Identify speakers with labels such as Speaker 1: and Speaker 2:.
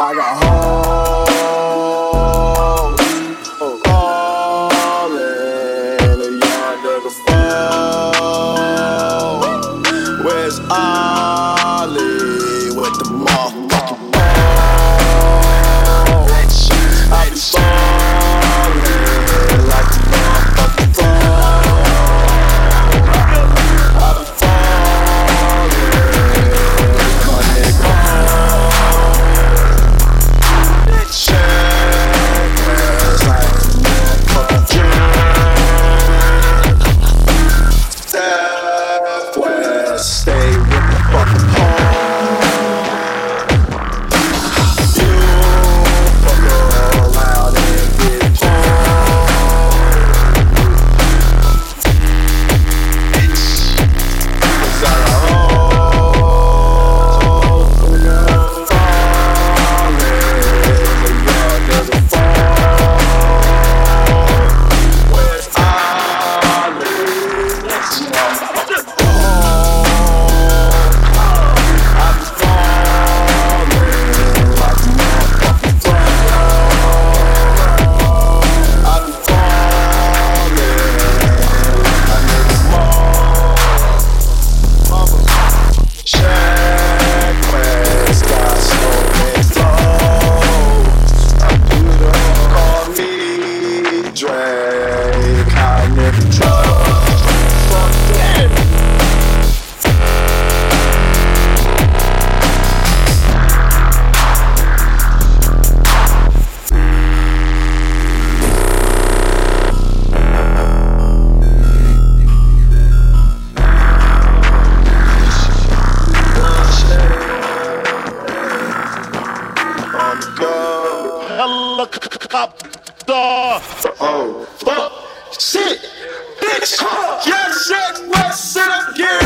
Speaker 1: I got hoes calling, and y'all niggas falling. cop the oh fuck. Shit. Bitch yes yes west sit again.